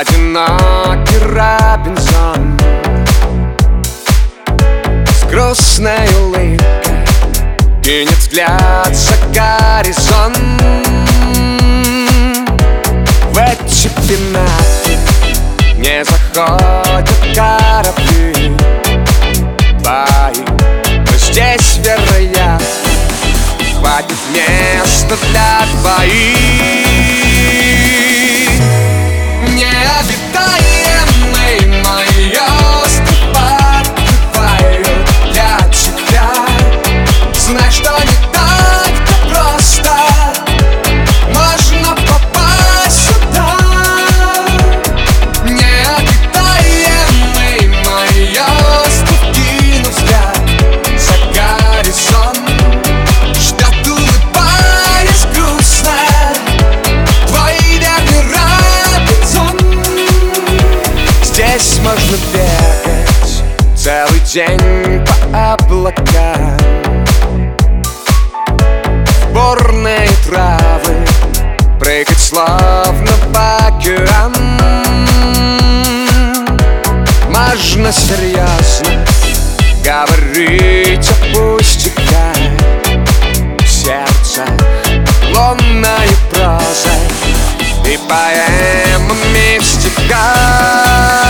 Одинокий Робинзон. С грустной улыбкой Кинет взгляд за горизонт. В эти пенаты Не заходят корабли. Бои Но здесь, вероятно Хватит места для двоих Целый день по облакам. Сборные травы Прыгать словно по океан Можно серьезно Говорить о пустяках. Сердце лунной прозой И поэмами в стихах